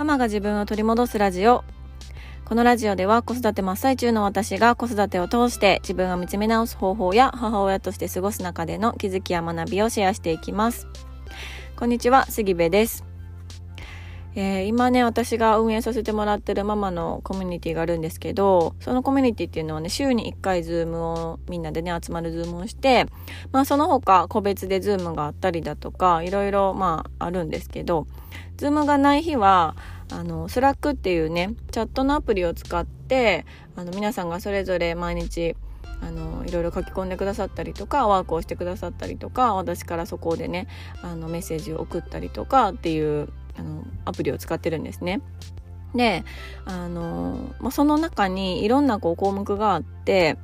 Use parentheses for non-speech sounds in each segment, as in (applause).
ママが自分を取り戻すラジオ。このラジオでは子育て真っ最中の私が子育てを通して自分を見つめ直す方法や母親として過ごす中での気づきや学びをシェアしていきます。こんにちは、杉部です。えー、今ね、私が運営させてもらってるママのコミュニティがあるんですけど、そのコミュニティっていうのはね、週に1回 Zoom をみんなでね、集まる Zoom をして、まあその他個別で Zoom があったりだとか、いろいろまああるんですけど、Zoom がない日は、あの、 Slack っていうね、チャットのアプリを使って、あの、皆さんがそれぞれ毎日、あのいろいろ書き込んでくださったりとかワークをしてくださったりとか私からそこでねあのメッセージを送ったりとかっていうあのアプリを使ってるんですね。であの、まあ、その中にいろんなこう項目があって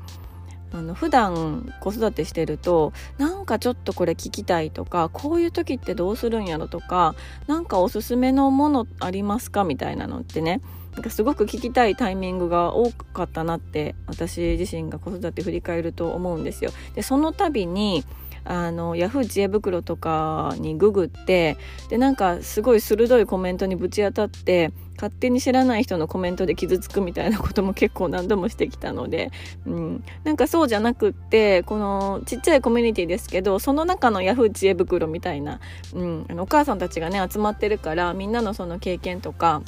あの普段子育てしてるとなんかちょっとこれ聞きたいとかこういう時ってどうするんやろとかなんかおすすめのものありますか？みたいなのってねなんかすごく聞きたいタイミングが多かったなって私自身が子育て振り返ると思うんですよ。でその度にあのヤフー知恵袋とかにググってでなんかすごい鋭いコメントにぶち当たって勝手に知らない人のコメントで傷つくみたいなことも結構何度もしてきたので、うん、なんかそうじゃなくってこのちっちゃいコミュニティですけどその中のヤフー知恵袋みたいな、うん、あのお母さんたちがね集まってるからみんなのその経験とか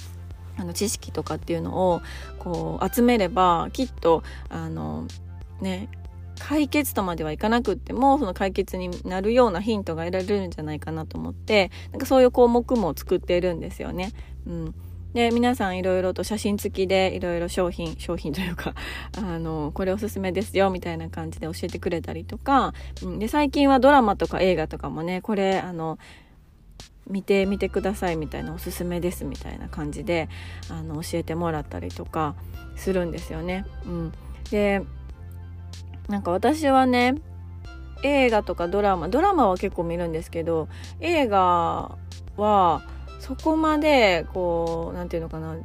あの知識とかっていうのをこう集めればきっとあのね解決とまではいかなくってもその解決になるようなヒントが得られるんじゃないかなと思ってなんかそういう項目も作っているんですよね。うん、で皆さんいろいろと写真付きでいろいろ商品商品というか (laughs) あのこれおすすめですよみたいな感じで教えてくれたりとか、うん、で最近はドラマとか映画とかもねこれあの見てみてくださいみたいなおすすめですみたいな感じであの教えてもらったりとかするんですよね。うん、でなんか私はね映画とかドラマドラマは結構見るんですけど映画はそこまでこう何て言うのかな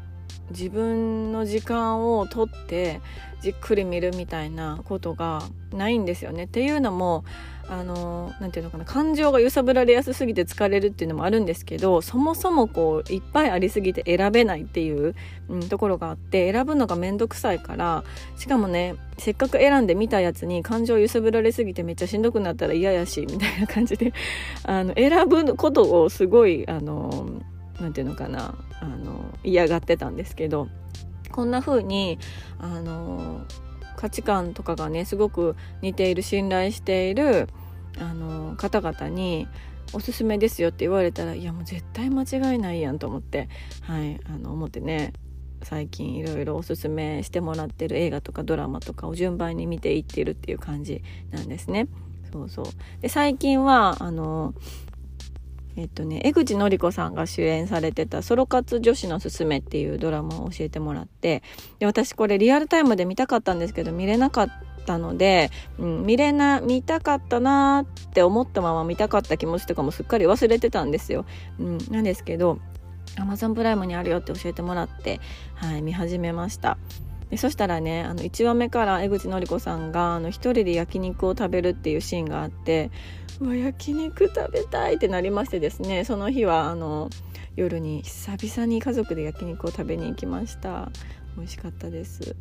自分の時間をとってじっくり見るみたいなことがないんですよね。っていうのもあの何て言うのかな感情が揺さぶられやすすぎて疲れるっていうのもあるんですけどそもそもこういっぱいありすぎて選べないっていう、うん、ところがあって選ぶのが面倒くさいからしかもねせっかく選んで見たやつに感情揺さぶられすぎてめっちゃしんどくなったら嫌やしみたいな感じであの選ぶことをすごいあの何て言うのかなあの嫌がってたんですけどこんな風にあの価値観とかがねすごく似ている信頼しているあの方々におすすめですよって言われたらいやもう絶対間違いないやんと思ってはいあの思ってね最近いろいろおすすめしてもらってる映画とかドラマとかを順番に見ていってるっていう感じなんですね。そうそうで最近はあのえっとね、江口のり子さんが主演されてたソロ活女子のすすめっていうドラマを教えてもらって、で、私これリアルタイムで見たかったんですけど、見れなかったので、うん、見れな、見たかったなーって思ったまま見たかった気持ちとかもすっかり忘れてたんですよ。うん、なんですけど、Amazon プライムにあるよって教えてもらって、はい、見始めました。でそしたらねあの1話目から江口のり子さんがあの1人で焼肉を食べるっていうシーンがあってうわ焼肉食べたいってなりましてですねその日はあの夜に久々に家族で焼肉を食べに行きました。美味しかったです。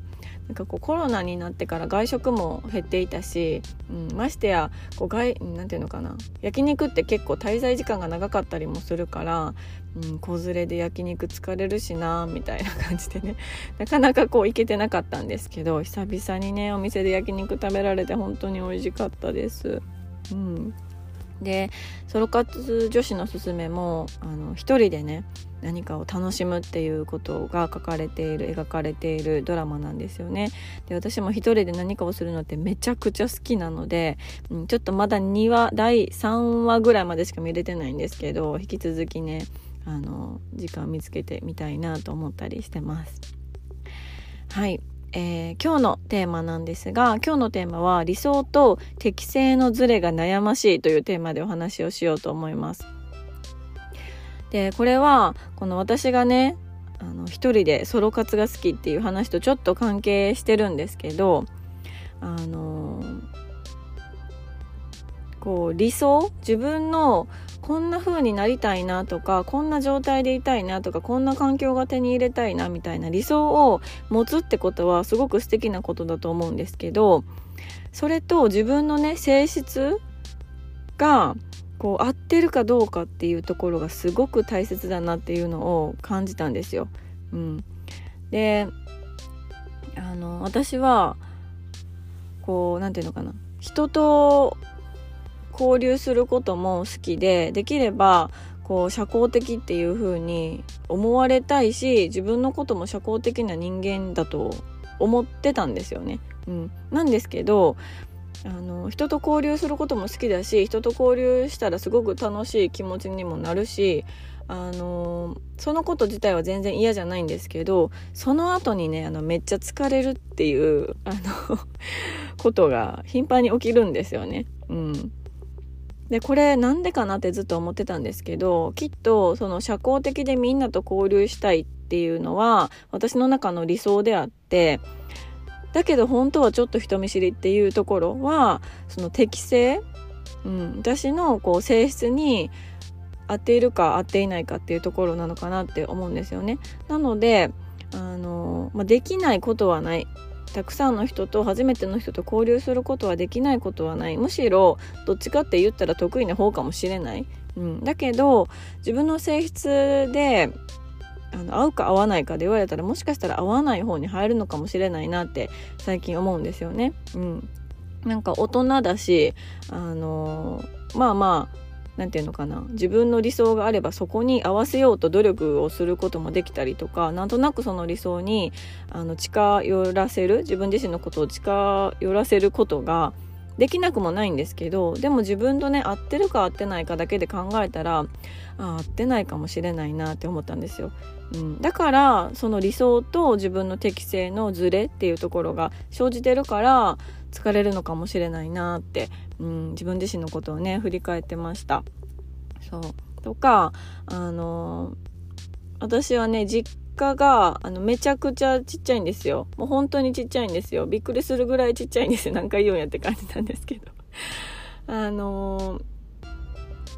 なんかこうコロナになってから外食も減っていたし、うん、ましてやこう外なんていうのかな。焼肉って結構滞在時間が長かったりもするから、うん、子連れで焼肉疲れるしなみたいな感じでね。(laughs) なかなかこう行けてなかったんですけど久々にねお店で焼肉食べられて本当に美味しかったです。うん。でソロ活女子のすすめもあの一人でね何かを楽しむっていうことが書かれている描かれているドラマなんですよね。で私も一人で何かをするのってめちゃくちゃ好きなので、うん、ちょっとまだ2話第3話ぐらいまでしか見れてないんですけど引き続きねあの時間見つけてみたいなと思ったりしてます。はいえー、今日のテーマなんですが今日のテーマは理想と適正のズレが悩ましいというテーマでお話をしようと思います。でこれはこの私がねあの一人でソロ活が好きっていう話とちょっと関係してるんですけどあのこう理想自分のこんな風になりたいなとかこんな状態でいたいなとかこんな環境が手に入れたいなみたいな理想を持つってことはすごく素敵なことだと思うんですけどそれと自分のね性質がこう合ってるかどうかっていうところがすごく大切だなっていうのを感じたんですよ。うん、であの私はこう何て言うのかな人と交流することも好きでできればこう社交的っていう風に思われたいし自分のことも社交的な人間だと思ってたんですよね。うん、なんですけどあの人と交流することも好きだし人と交流したらすごく楽しい気持ちにもなるしあのそのこと自体は全然嫌じゃないんですけどその後にねあのめっちゃ疲れるっていうあの (laughs) ことが頻繁に起きるんですよね。うん、でこれなんでかなってずっと思ってたんですけどきっとその社交的でみんなと交流したいっていうのは私の中の理想であってだけど本当はちょっと人見知りっていうところはその適性、うん、私のこう性質に合っているか合っていないかっていうところなのかなって思うんですよね。なのであの、まあ、できないことはない。たくさんの人と初めての人と交流することはできないことはない。むしろどっちかって言ったら得意な方かもしれない、うん、だけど自分の性質であの合うか合わないかで言われたらもしかしたら合わない方に入るのかもしれないなって最近思うんですよね。うん、なんか大人だしあのまあまあ何て言うのかな自分の理想があればそこに合わせようと努力をすることもできたりとかなんとなくその理想にあの近寄らせる自分自身のことを近寄らせることができなくもないんですけどでも自分とね合ってるか合ってないかだけで考えたらあ合ってないかもしれないなって思ったんですよ。うん、だからその理想と自分の適性のズレっていうところが生じてるから疲れるのかもしれないなって、うん、自分自身のことをね振り返ってました。そうとかあの私はね実家があのめちゃくちゃちっちゃいんですよ。もう本当にちっちゃいんですよ。びっくりするぐらいちっちゃいんですよ。(laughs) 何回言うんやって感じなんですけど。(laughs) あの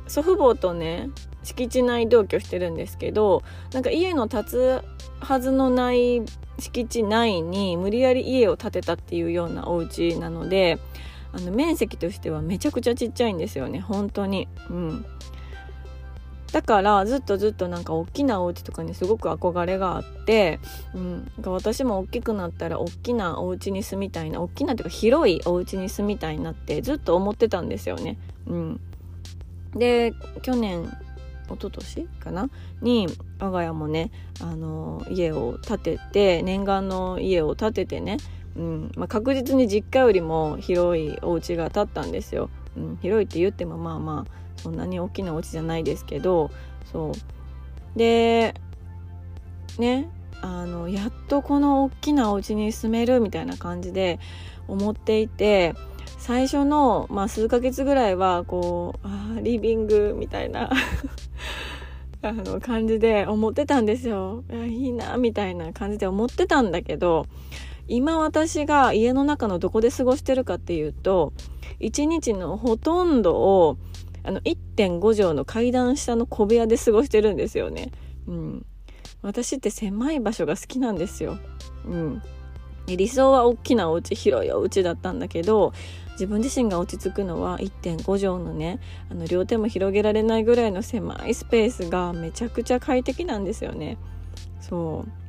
祖父母とね敷地内同居してるんですけどなんか家の建つはずのない敷地内に無理やり家を建てたっていうようなお家なのであの面積としてはめちゃくちゃちっちゃいんですよね。本当に。うん。だからずっとずっとなんか大きなお家とかにすごく憧れがあって、うん、私も大きくなったら大きなお家に住みたいな大きなっていうか広いお家に住みたいなってずっと思ってたんですよね。うん、で去年一昨年かな？に我が家もねあの家を建てて念願の家を建ててね、うんまあ、確実に実家よりも広いお家が建ったんですよ。うん、広いって言ってもまあまあそんなに大きなお家じゃないですけどそう。でねあのやっとこの大きなお家に住めるみたいな感じで思っていて最初の、まあ、数ヶ月ぐらいはこうあリビングみたいな (laughs) あの感じで思ってたんですよ。いいなみたいな感じで思ってたんだけど今私が家の中のどこで過ごしてるかっていうと一日のほとんどをあの1.5畳の階段下の小部屋で過ごしてるんですよね。うん、私って狭い場所が好きなんですよ。うん、理想は大きなお家広いお家だったんだけど自分自身が落ち着くのは1.5畳のねあの両手も広げられないぐらいの狭いスペースがめちゃくちゃ快適なんですよね。そう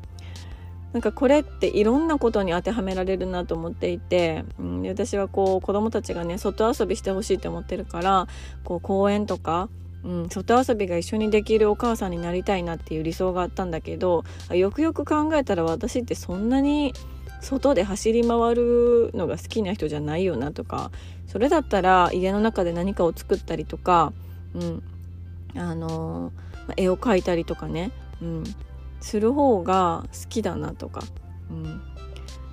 なんかこれっていろんなことに当てはめられるなと思っていて、うん、私はこう子供たちがね外遊びしてほしいと思ってるからこう公園とかうん、外遊びが一緒にできるお母さんになりたいなっていう理想があったんだけどよくよく考えたら私ってそんなに外で走り回るのが好きな人じゃないよなとかそれだったら家の中で何かを作ったりとか、うんあの絵を描いたりとかね、うん、する方が好きだなとか、うん、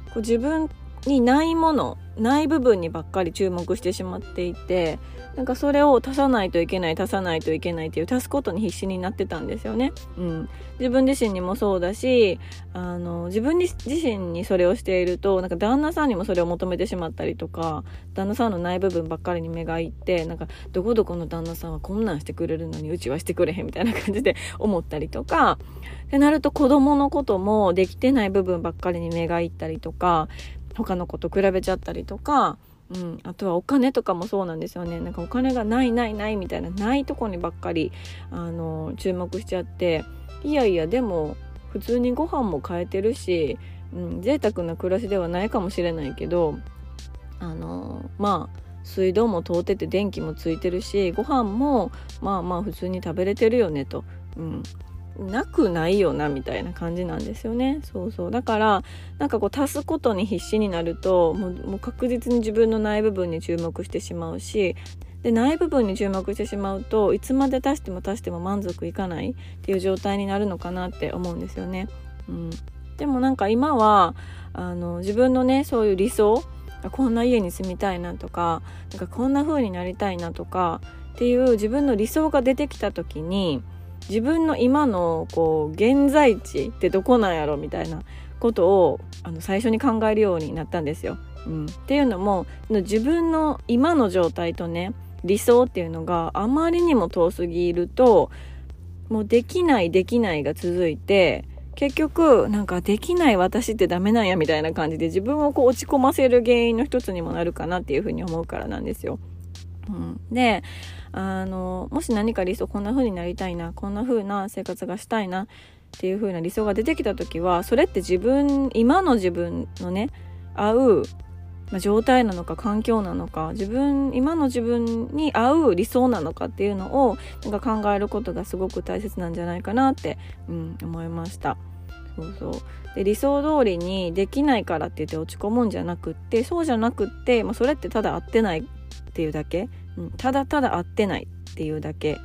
こう自分にないものない部分にばっかり注目してしまっていてなんかそれを足さないといけない足さないといけないっていう足すことに必死になってたんですよね。うん、自分自身にもそうだしあの自分自身にそれをしているとなんか旦那さんにもそれを求めてしまったりとか旦那さんのない部分ばっかりに目がいってなんかどこどこの旦那さんはこんなんしてくれるのにうちはしてくれへんみたいな感じで (laughs) 思ったりとかってなると子供のこともできてない部分ばっかりに目がいったりとか他の子と比べちゃったりとか。うん、あとはお金とかもそうなんですよねなんかお金がないないないみたいなないとこにばっかりあの注目しちゃっていやいやでも普通にご飯も買えてるし、うん、贅沢な暮らしではないかもしれないけどあのまあ水道も通ってて電気もついてるしご飯もまあまあ普通に食べれてるよねと、うん、なくないよなみたいな感じなんですよね。そうそう。だからなんかこう足すことに必死になるともうもう確実に自分のない部分に注目してしまうしでない部分に注目してしまうといつまで足しても足しても満足いかないっていう状態になるのかなって思うんですよね。うん、でもなんか今はあの自分のねそういう理想こんな家に住みたいなとかなんかこんな風になりたいなとかっていう自分の理想が出てきた時に自分の今のこう現在地ってどこなんやろみたいなことをあの最初に考えるようになったんですよ。うん、っていうのも自分の今の状態とね理想っていうのがあまりにも遠すぎるともうできないできないが続いて結局なんかできない私ってダメなんやみたいな感じで自分をこう落ち込ませる原因の一つにもなるかなっていうふうに思うからなんですよ。うん、であのもし何か理想こんな風になりたいなこんな風な生活がしたいなっていう風な理想が出てきた時はそれって自分今の自分のね合う、ま、状態なのか環境なのか自分今の自分に合う理想なのかっていうのをなんか考えることがすごく大切なんじゃないかなって、うん、思いました。そうそうで理想通りにできないからって言って落ち込むんじゃなくってそうじゃなくって、まあ、それってただ合ってないっていうだけ？うん、ただただ合ってないっていうだけ、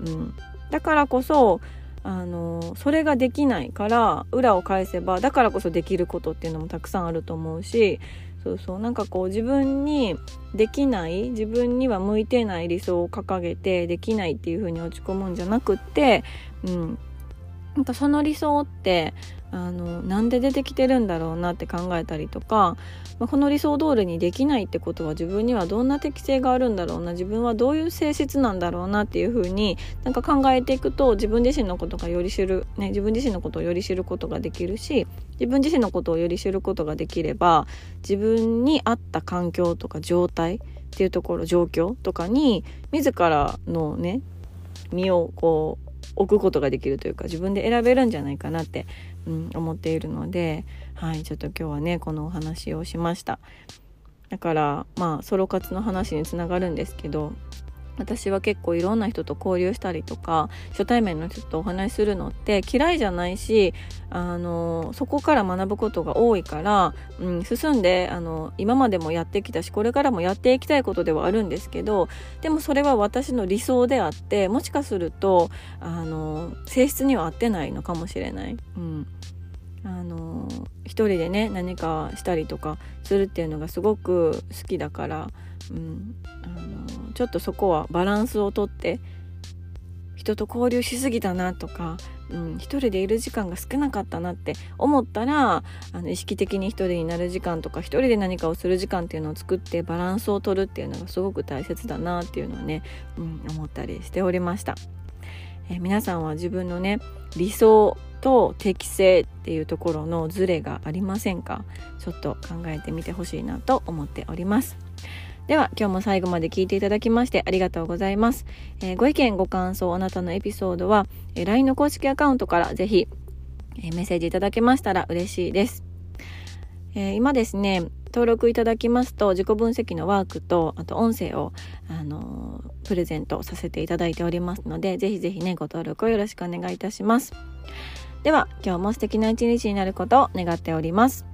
うん、だからこそあのそれができないから裏を返せばだからこそできることっていうのもたくさんあると思うしそうそう。なんかこう自分にできない自分には向いてない理想を掲げてできないっていう風に落ち込むんじゃなくって、うん、なんかその理想ってあのなんで出てきてるんだろうなって考えたりとか、まあ、この理想通りにできないってことは自分にはどんな適性があるんだろうな自分はどういう性質なんだろうなっていうふうになんか考えていくと自分自身のことがより知る、ね、自分自身のことをより知ることができるし自分自身のことをより知ることができれば自分に合った環境とか状態っていうところ状況とかに自らのね身をこう置くことができるというか自分で選べるんじゃないかなって、うん、思っているのではいちょっと今日はねこのお話をしました。だからまあソロ活の話につながるんですけど私は結構いろんな人と交流したりとか初対面の人とお話しするのって嫌いじゃないしあのそこから学ぶことが多いから、うん、進んであの今までもやってきたしこれからもやっていきたいことではあるんですけどでもそれは私の理想であってもしかするとあの性質には合ってないのかもしれない。うんあの一人でね何かしたりとかするっていうのがすごく好きだから、うん、あのちょっとそこはバランスをとって人と交流しすぎたなとか、うん、一人でいる時間が少なかったなって思ったらあの意識的に一人になる時間とか一人で何かをする時間っていうのを作ってバランスをとるっていうのがすごく大切だなっていうのはね、うん、思ったりしておりました。え、皆さんは自分のね理想と適性っていうところのズレがありませんか？ちょっと考えてみてほしいなと思っております。では今日も最後まで聞いていただきましてありがとうございます、えー、ご意見ご感想あなたのエピソードは、えー、LINE の公式アカウントからぜひ、えー、メッセージいただけましたら嬉しいです、え今ですね登録いただきますと自己分析のワークとあと音声を、あのプレゼントさせていただいておりますのでぜひぜひねご登録をよろしくお願いいたします。では今日も素敵な一日になることを願っております。